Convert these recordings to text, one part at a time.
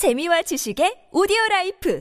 재미와 지식의 오디오 라이프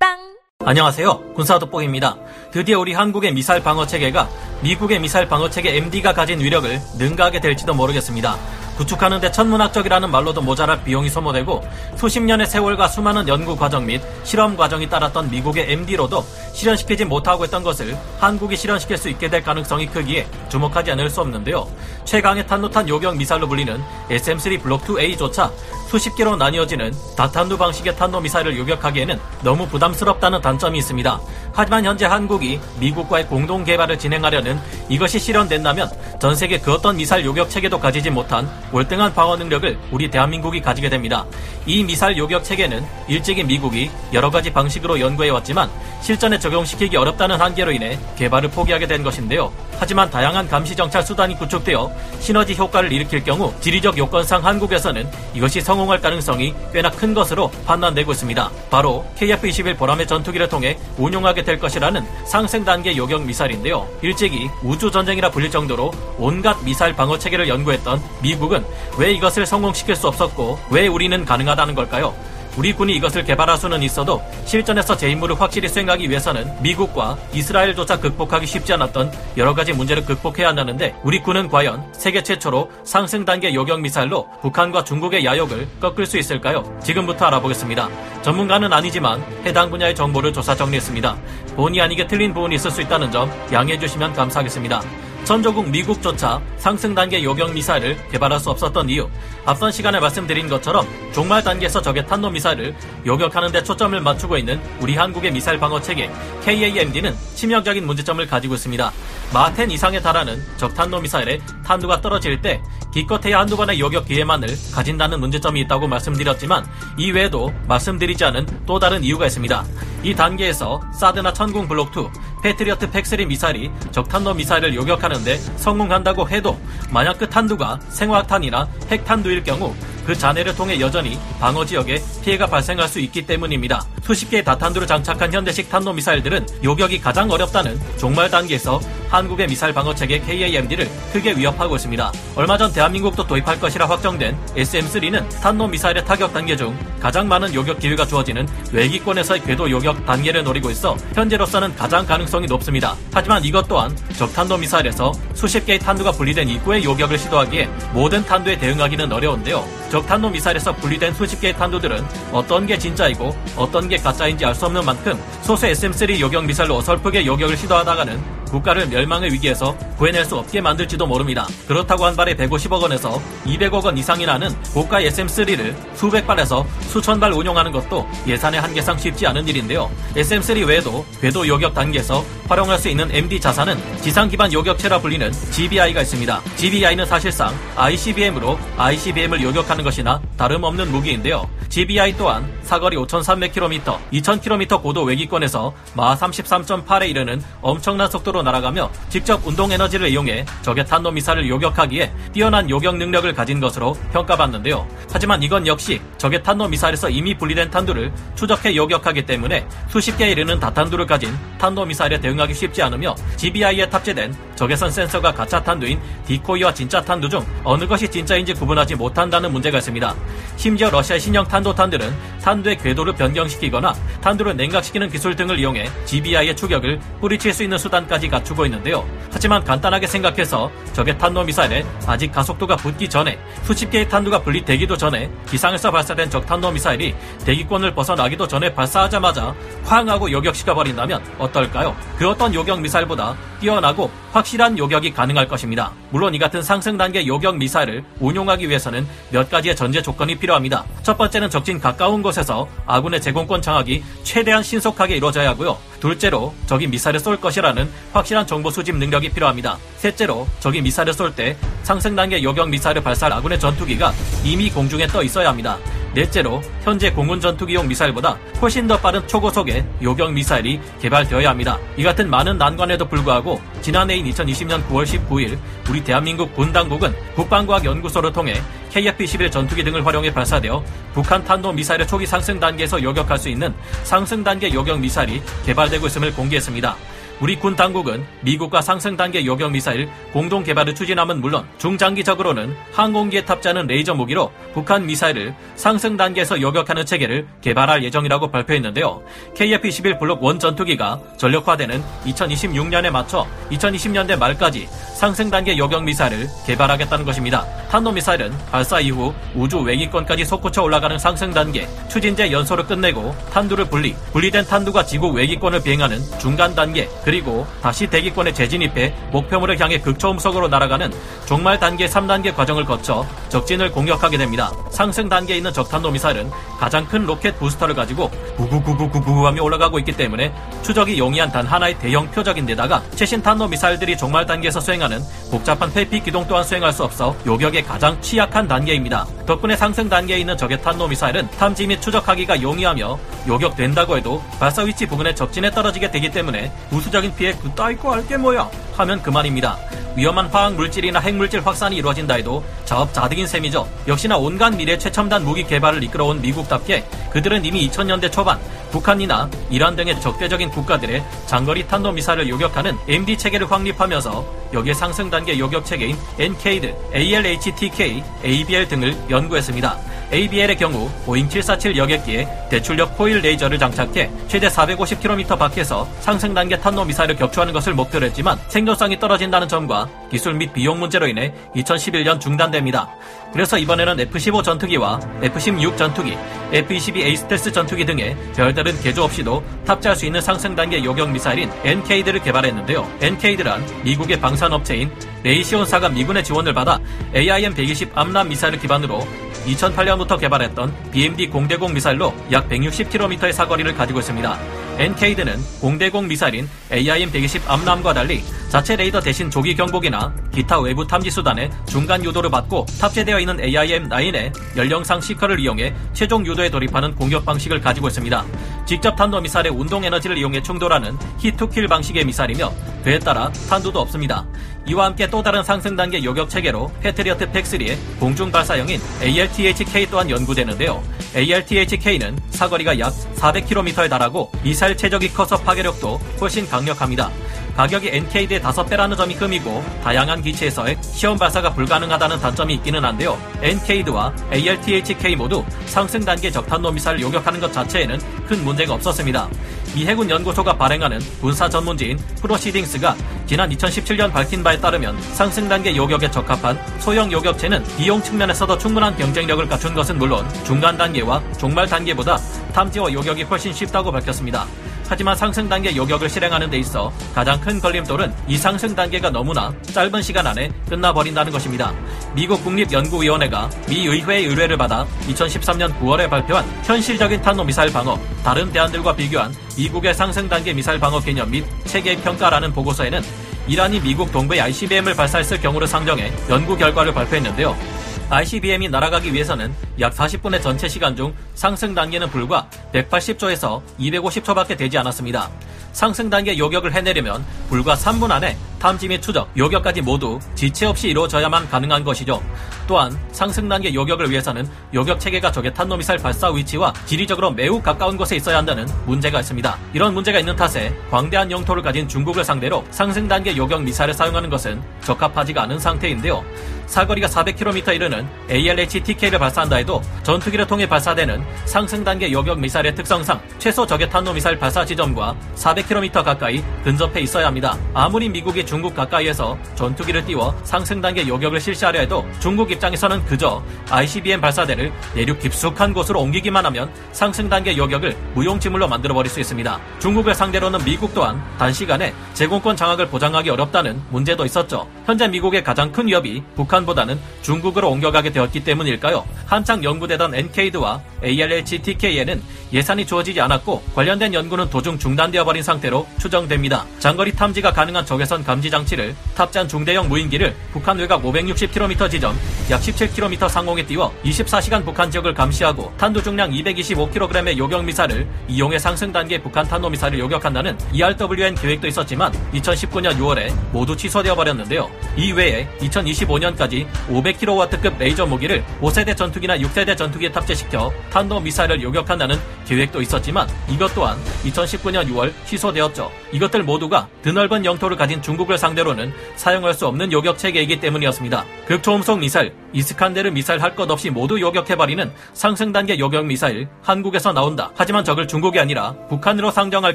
팟빵 안녕하세요. 군사 돋보기입니다. 드디어 우리 한국의 미사일 방어 체계가 미국의 미사일 방어 체계 MD가 가진 위력을 능가하게 될지도 모르겠습니다. 구축하는데 천문학적이라는 말로도 모자랄 비용이 소모되고 수십 년의 세월과 수많은 연구 과정 및 실험 과정이 따랐던 미국의 MD로도 실현시키지 못하고 있던 것을 한국이 실현시킬 수 있게 될 가능성이 크기에 주목하지 않을 수 없는데요. 최강의 탄도탄 요격 미사일로 불리는 SM-3 블록 2A조차 수십 개로 나뉘어지는 다탄두 방식의 탄도 미사일을 요격하기에는 너무 부담스럽다는 단점이 있습니다. 하지만 현재 한국이 미국과의 공동 개발을 진행하려는 이것이 실현된다면 전 세계 그 어떤 미사일 요격 체계도 가지지 못한 월등한 방어 능력을 우리 대한민국이 가지게 됩니다. 이 미사일 요격 체계는 일찍이 미국이 여러 가지 방식으로 연구해 왔지만 실전에 적용시키기 어렵다는 한계로 인해 개발을 포기하게 된 것인데요. 하지만 다양한 감시 정찰 수단이 구축되어 시너지 효과를 일으킬 경우 지리적 요건상 한국에서는 이것이 성공할 가능성이 꽤나 큰 것으로 판단되고 있습니다. 바로 KF-21 보람의 전투기를 통해 운용하게 될 것이라는 상승 단계 요격 미사일인데요. 일찍이 우주 전쟁이라 불릴 정도로 온갖 미사일 방어 체계를 연구했던 미국은 왜 이것을 성공시킬 수 없었고 왜 우리는 가능하다는 걸까요? 우리 군이 이것을 개발할 수는 있어도 실전에서 제 임무를 확실히 수행하기 위해서는 미국과 이스라엘조차 극복하기 쉽지 않았던 여러 가지 문제를 극복해야 한다는데 우리 군은 과연 세계 최초로 상승 단계 요격 미사일로 북한과 중국의 야욕을 꺾을 수 있을까요? 지금부터 알아보겠습니다. 전문가는 아니지만 해당 분야의 정보를 조사 정리했습니다. 본의 아니게 틀린 부분이 있을 수 있다는 점 양해해 주시면 감사하겠습니다. 전조국 미국조차 상승 단계 요격 미사일을 개발할 수 없었던 이유. 앞선 시간에 말씀드린 것처럼 종말 단계에서 적의 탄도 미사일을 요격하는 데 초점을 맞추고 있는 우리 한국의 미사일 방어 체계 KAMD는 치명적인 문제점을 가지고 있습니다. 마텐 이상에 달하는 적 탄도 미사일의 탄두가 떨어질 때 기껏해야 한두 번의 요격 기회만을 가진다는 문제점이 있다고 말씀드렸지만 이 외에도 말씀드리지 않은 또 다른 이유가 있습니다. 이 단계에서 사드나 천궁 블록2, 패트리어트 팩3 미사일이 적탄도 미사일을 요격하는데 성공한다고 해도 만약 그 탄두가 생화탄이나 핵탄두일 경우 그 잔해를 통해 여전히 방어 지역에 피해가 발생할 수 있기 때문입니다. 수십 개의 다탄두를 장착한 현대식 탄도 미사일들은 요격이 가장 어렵다는 종말 단계에서 한국의 미사일 방어 체계 KAMD를 크게 위협하고 있습니다. 얼마 전 대한민국도 도입할 것이라 확정된 SM-3는 탄도 미사일의 타격 단계 중 가장 많은 요격 기회가 주어지는 외기권에서의 궤도 요격 단계를 노리고 있어 현재로서는 가장 가능성이 높습니다. 하지만 이것 또한 적탄도 미사일에서 수십 개의 탄두가 분리된 입구의 요격을 시도하기에 모든 탄두에 대응하기는 어려운데요. 적탄도 미사일에서 분리된 수십 개의 탄두들은 어떤 게 진짜이고 어떤 게 가짜인지 알 수 없는 만큼 소수 SM-3 요격 미사일로 어설프게 요격을 시도하다가는 국가를 멸망의 위기에서 구해낼 수 없게 만들지도 모릅니다. 그렇다고 한 발에 150억 원에서 200억 원 이상이 나는 고가 SM3를 수백 발에서 수천 발 운용하는 것도 예산의 한계상 쉽지 않은 일인데요. SM3 외에도 궤도 요격 단계에서 활용할 수 있는 MD 자산은 지상 기반 요격체라 불리는 GBI가 있습니다. GBI는 사실상 ICBM으로 ICBM을 요격하는 것이나 다름없는 무기인데요. GBI 또한 사거리 5,300km, 2,000km 고도 외기권에서 마 33.8에 이르는 엄청난 속도로 날아가며 직접 운동 에너지를 이용해 적의 탄도 미사를 요격하기에 뛰어난 요격 능력을 가진 것으로 평가받는데요. 하지만 이건 역시 적의 탄도 미사일에서 이미 분리된 탄두를 추적해 요격하기 때문에 수십 개에 이르는 다탄두를 가진 탄도 미사일에 대응하기 쉽지 않으며 GBI에 탑재된 적외선 센서가 가짜 탄두인 디코이와 진짜 탄두 중 어느 것이 진짜인지 구분하지 못한다는 문제가 있습니다. 심지어 러시아 신형 탄도탄들은 탄두의 궤도를 변경시키거나 탄두를 냉각시키는 기술 등을 이용해 GBI의 추격을 뿌리칠 수 있는 수단까지 갖추고 있는데요. 하지만 간단하게 생각해서 적의 탄도 미사일에 아직 가속도가 붙기 전에 수십 개의 탄두가 분리되기도 전에 기상에서 발사된 적 탄도 미사일이 대기권을 벗어나기도 전에 발사하자마자 쾅 하고 요격시켜 버린다면 어떨까요? 그 어떤 요격 미사일보다 뛰어나고 확실한 요격이 가능할 것입니다. 물론 이 같은 상승 단계 요격 미사일을 운용하기 위해서는 몇 가지의 전제 조건이 필요합니다. 첫 번째는 적진 가까운 곳에서 아군의 제공권 장악이 최대한 신속하게 이루어져야 하고요. 둘째로 적이 미사일을 쏠 것이라는 확실한 정보 수집 능력이 필요합니다. 셋째로 적이 미사일을 쏠때 상승 단계 요격 미사일을 발사할 아군의 전투기가 이미 공중에 떠 있어야 합니다. 넷째로 현재 공군 전투기용 미사일보다 훨씬 더 빠른 초고속의 요격 미사일이 개발되어야 합니다. 이 같은 많은 난관에도 불구하고 지난해인 2020년 9월 19일 우리 대한민국 군 당국은 국방과학연구소를 통해 KF-21 전투기 등을 활용해 발사되어 북한 탄도 미사일의 초기 상승 단계에서 요격할 수 있는 상승 단계 요격 미사일이 개발되고 있음을 공개했습니다. 우리 군 당국은 미국과 상승 단계 요격 미사일 공동 개발을 추진함은 물론 중장기적으로는 항공기에 탑재하는 레이저 무기로 북한 미사일을 상승 단계에서 요격하는 체계를 개발할 예정이라고 발표했는데요. KF-21 블록 1 전투기가 전력화되는 2026년에 맞춰 2020년대 말까지 상승 단계 요격 미사일을 개발하겠다는 것입니다. 탄도 미사일은 발사 이후 우주 외기권까지 솟구쳐 올라가는 상승 단계 추진제 연소를 끝내고 탄두를 분리, 분리된 탄두가 지구 외기권을 비행하는 중간 단계 그리고 다시 대기권에 재진입해 목표물을 향해 극초음속으로 날아가는 종말 단계 3단계 과정을 거쳐 적진을 공격하게 됩니다. 상승 단계에 있는 적탄도 미사일은 가장 큰 로켓 부스터를 가지고 구구구구구구하며 올라가고 있기 때문에 추적이 용이한 단 하나의 대형 표적인데다가 최신 탄도 미사일들이 종말 단계에서 수행하는 복잡한 회피 기동 또한 수행할 수 없어 요격에 가장 취약한 단계입니다. 덕분에 상승 단계에 있는 적의 탄도 미사일은 탐지 및 추적하기가 용이하며 요격된다고 해도 발사 위치 부근에 적진에 떨어지게 되기 때문에 우수적인 피해 그따위고 할게 뭐야 하면 그만입니다. 위험한 화학 물질이나 핵물질 확산이 이루어진다 해도 자업자득인 셈이죠. 역시나 온갖 미래 최첨단 무기 개발을 이끌어온 미국답게 그들은 이미 2000년대 초반 북한이나 이란 등의 적대적인 국가들의 장거리 탄도 미사일을 요격하는 MD 체계를 확립하면서 여기에 상승 단계 요격 체계인 NCADE, ALHTK, ABL 등을 연구했습니다. ABL의 경우 보잉 747 여객기에 대출력 포일 레이저를 장착해 최대 450km 밖에서 상승 단계 탄도 미사일을 격추하는 것을 목표로 했지만 생존성이 떨어진다는 점과 기술 및 비용 문제로 인해 2011년 중단됩니다. 그래서 이번에는 F-15 전투기와 F-16 전투기, F-22A 스텔스 전투기 등의 별다른 개조 없이도 탑재할 수 있는 상승 단계 요격 미사일인 NKD를 개발했는데요. NKD란 미국의 방산업체인 레이시온사가 미군의 지원을 받아 AIM-120 암람 미사일을 기반으로 2008년부터 개발했던 BMD 공대공 미사일로 약 160km의 사거리를 가지고 있습니다. NKD는 공대공 미사일인 AIM-120 암람과 달리 자체 레이더 대신 조기 경보기나 기타 외부 탐지 수단의 중간 유도를 받고 탑재되어 있는 AIM-9의 연령상 시커를 이용해 최종 유도에 돌입하는 공격 방식을 가지고 있습니다. 직접 탄도 미사일의 운동 에너지를 이용해 충돌하는 히투킬 방식의 미사일이며 그에 따라 탄두도 없습니다. 이와 함께 또 다른 상승 단계 요격 체계로 패트리어트 팩3의 공중 발사형인 ALTHK 또한 연구되는데요. ALTHK는 사거리가 약 400km에 달하고 미사일 체적이 커서 파괴력도 훨씬 강력합니다. 가격이 NKD의 5배라는 점이 흠이고 다양한 기체에서의 시험 발사가 불가능하다는 단점이 있기는 한데요. NKD와 ALTHK 모두 상승 단계 적탄도 미사를 요격하는 것 자체에는 큰 문제가 없었습니다. 미 해군 연구소가 발행하는 군사 전문지인 프로시딩스가 지난 2017년 밝힌 바에 따르면 상승 단계 요격에 적합한 소형 요격체는 비용 측면에서도 충분한 경쟁력을 갖춘 것은 물론 중간 단계와 종말 단계보다 탐지와 요격이 훨씬 쉽다고 밝혔습니다. 하지만 상승 단계 요격을 실행하는 데 있어 가장 큰 걸림돌은 이 상승 단계가 너무나 짧은 시간 안에 끝나버린다는 것입니다. 미국 국립연구위원회가 미 의회의 의뢰를 받아 2013년 9월에 발표한 현실적인 탄도 미사일 방어, 다른 대안들과 비교한 미국의 상승 단계 미사일 방어 개념 및 체계 평가라는 보고서에는 이란이 미국 동부의 ICBM을 발사했을 경우를 상정해 연구 결과를 발표했는데요. ICBM이 날아가기 위해서는 약 40분의 전체 시간 중 상승 단계는 불과 180초에서 250초밖에 되지 않았습니다. 상승 단계 요격을 해내려면 불과 3분 안에 탐지 및 추적, 요격까지 모두 지체 없이 이루어져야만 가능한 것이죠. 또한 상승 단계 요격을 위해서는 요격 체계가 적의 탄도미사일 발사 위치와 지리적으로 매우 가까운 곳에 있어야 한다는 문제가 있습니다. 이런 문제가 있는 탓에 광대한 영토를 가진 중국을 상대로 상승 단계 요격 미사일을 사용하는 것은 적합하지가 않은 상태인데요. 사거리가 400km 이르는 ALH-TK를 발사한다 해도 전투기를 통해 발사되는 상승 단계 요격 미사일의 특성상 최소 적의 탄도 미사일 발사 지점과 400km 가까이 근접해 있어야 합니다. 아무리 미국이 중국 가까이에서 전투기를 띄워 상승 단계 요격을 실시하려 해도 중국 입장에서는 그저 ICBM 발사대를 내륙 깊숙한 곳으로 옮기기만 하면 상승 단계 요격을 무용지물로 만들어 버릴 수 있습니다. 중국을 상대로는 미국 또한 단시간에 제공권 장악을 보장하기 어렵다는 문제도 있었죠. 현재 미국의 가장 큰 위협이 북한보다는 중국으로 옮겨가게 되었기 때문일까요? 한창 연구되던 NKD와 ALH-TK에는 예산이 주어지지 않았고 관련된 연구는 도중 중단되어 버린 상태로 추정됩니다. 장거리 탐지가 가능한 적외선 감지 장치를 탑재한 중대형 무인기를 북한 외곽 560km 지점 약 17km 상공에 띄워 24시간 북한 지역을 감시하고 탄두 중량 225kg의 요격 미사일을 이용해 상승 단계 북한 탄도 미사일을 요격한다는 ERWN 계획도 있었지만 2019년 6월에 모두 취소되어 버렸는데요. 이 외에 2025년까지 500kW급 레이저 무기를 5세대 전투기나 6세대 전투기에 탑재시켜 탄도 미사일을 요격한다는 계획도 있었지만 이것 또한 2019년 6월 취소되었죠. 이것들 모두가 드넓은 영토를 가진 중국 을 상대로는 사용할 수 없는 요격 체계이기 때문이었습니다. 극초음속 미사일, 이스칸데르 미사일 할 것 없이 모두 요격해버리는 상승 단계 요격 미사일 한국에서 나온다. 하지만 적을 중국이 아니라 북한으로 상정할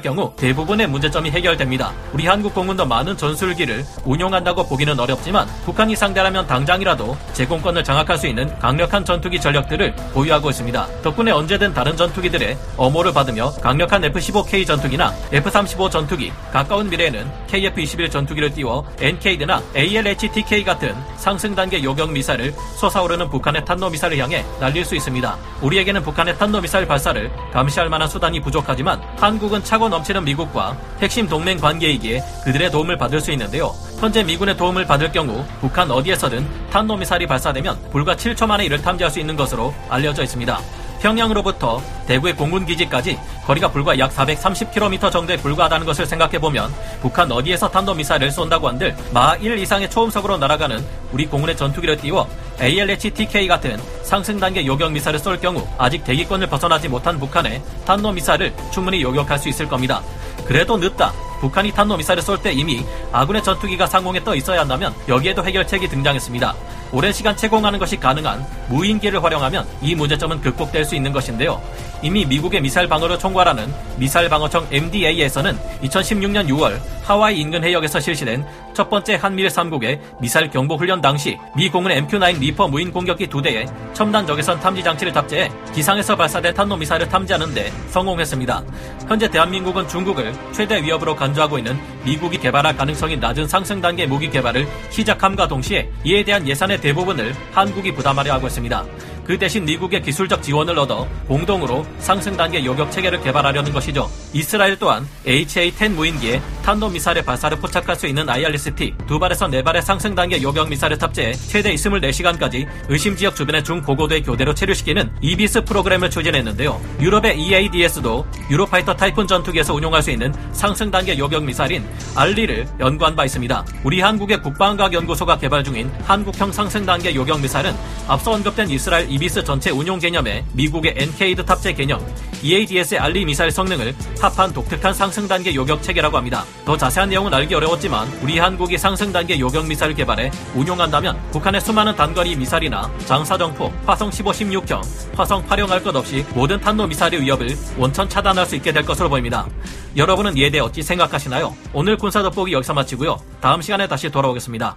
경우 대부분의 문제점이 해결됩니다. 우리 한국 공군도 많은 전술기를 운용한다고 보기는 어렵지만 북한이 상대라면 당장이라도 제공권을 장악할 수 있는 강력한 전투기 전력들을 보유하고 있습니다. 덕분에 언제든 다른 전투기들의 어모를 받으며 강력한 F-15K 전투기나 F-35 전투기, 가까운 미래에는 KF-21 전투기를 띄워 NKD나 ALHTK 같은 상승 단계 요격 미사일을 솟아오르는 북한의 탄도 미사일을 향해 날릴 수 있습니다. 우리에게는 북한의 탄도 미사일 발사를 감시할 만한 수단이 부족하지만 한국은 차고 넘치는 미국과 핵심 동맹 관계이기에 그들의 도움을 받을 수 있는데요. 현재 미군의 도움을 받을 경우 북한 어디에서든 탄도미사일이 발사되면 불과 7초 만에 이를 탐지할 수 있는 것으로 알려져 있습니다. 평양으로부터 대구의 공군기지까지 거리가 불과 약 430km 정도에 불과하다는 것을 생각해보면 북한 어디에서 탄도미사일을 쏜다고 한들 마 1 이상의 초음속으로 날아가는 우리 공군의 전투기를 띄워 ALH-TK 같은 상승 단계 요격 미사일을 쏠 경우 아직 대기권을 벗어나지 못한 북한의 탄도 미사일을 충분히 요격할 수 있을 겁니다. 그래도 늦다. 북한이 탄도 미사일을 쏠때 이미 아군의 전투기가 상공에 떠 있어야 한다면 여기에도 해결책이 등장했습니다. 오랜 시간 체공하는 것이 가능한 무인기를 활용하면 이 문제점은 극복될 수 있는 것인데요. 이미 미국의 미사일 방어를 총괄하는 미사일 방어청 MDA에서는 2016년 6월 하와이 인근 해역에서 실시된 첫 번째 한미일 3국의 미사일 경보 훈련 당시 미 공군의 MQ-9 리퍼 무인 공격기 두 대에 첨단 적외선 탐지 장치를 탑재해 지상에서 발사된 탄도 미사일을 탐지하는 데 성공했습니다. 현재 대한민국은 중국을 최대 위협으로 간주하고 있는 미국이 개발할 가능성이 낮은 상승 단계 무기 개발을 시작함과 동시에 이에 대한 예산의 대부분을 한국이 부담하려 하고 있습니다. 그 대신 미국의 기술적 지원을 얻어 공동으로 상승 단계 요격 체계를 개발하려는 것이죠. 이스라엘 또한 HA-10 무인기에 탄도 미사일의 발사를 포착할 수 있는 IRST 두 발에서 네 발의 상승 단계 요격 미사일을 탑재해 최대 24시간까지 의심 지역 주변의 중고고도의 교대로 체류시키는 이비스 프로그램을 추진했는데요. 유럽의 EADS도 유로파이터 타이푼 전투기에서 운용할 수 있는 상승 단계 요격 미사일인 알리를 연구한 바 있습니다. 우리 한국의 국방과학 연구소가 개발 중인 한국형 상승 단계 요격 미사일은 앞서 언급된 이스라엘 이비스 전체 운용 개념에 미국의 NK드 탑재 개념, EADS의 알리 미사일 성능을 합한 독특한 상승 단계 요격 체계라고 합니다. 더 자세한 내용은 알기 어려웠지만 우리 한국이 상승 단계 요격 미사일 개발에 운용한다면 북한의 수많은 단거리 미사일이나 장사정포, 화성 15, 16형, 화성 활용할 것 없이 모든 탄도 미사일의 위협을 원천 차단할 수 있게 될 것으로 보입니다. 여러분은 이에 대해 어찌 생각하시나요? 오늘 군사 돋보기 여기서 마치고요. 다음 시간에 다시 돌아오겠습니다.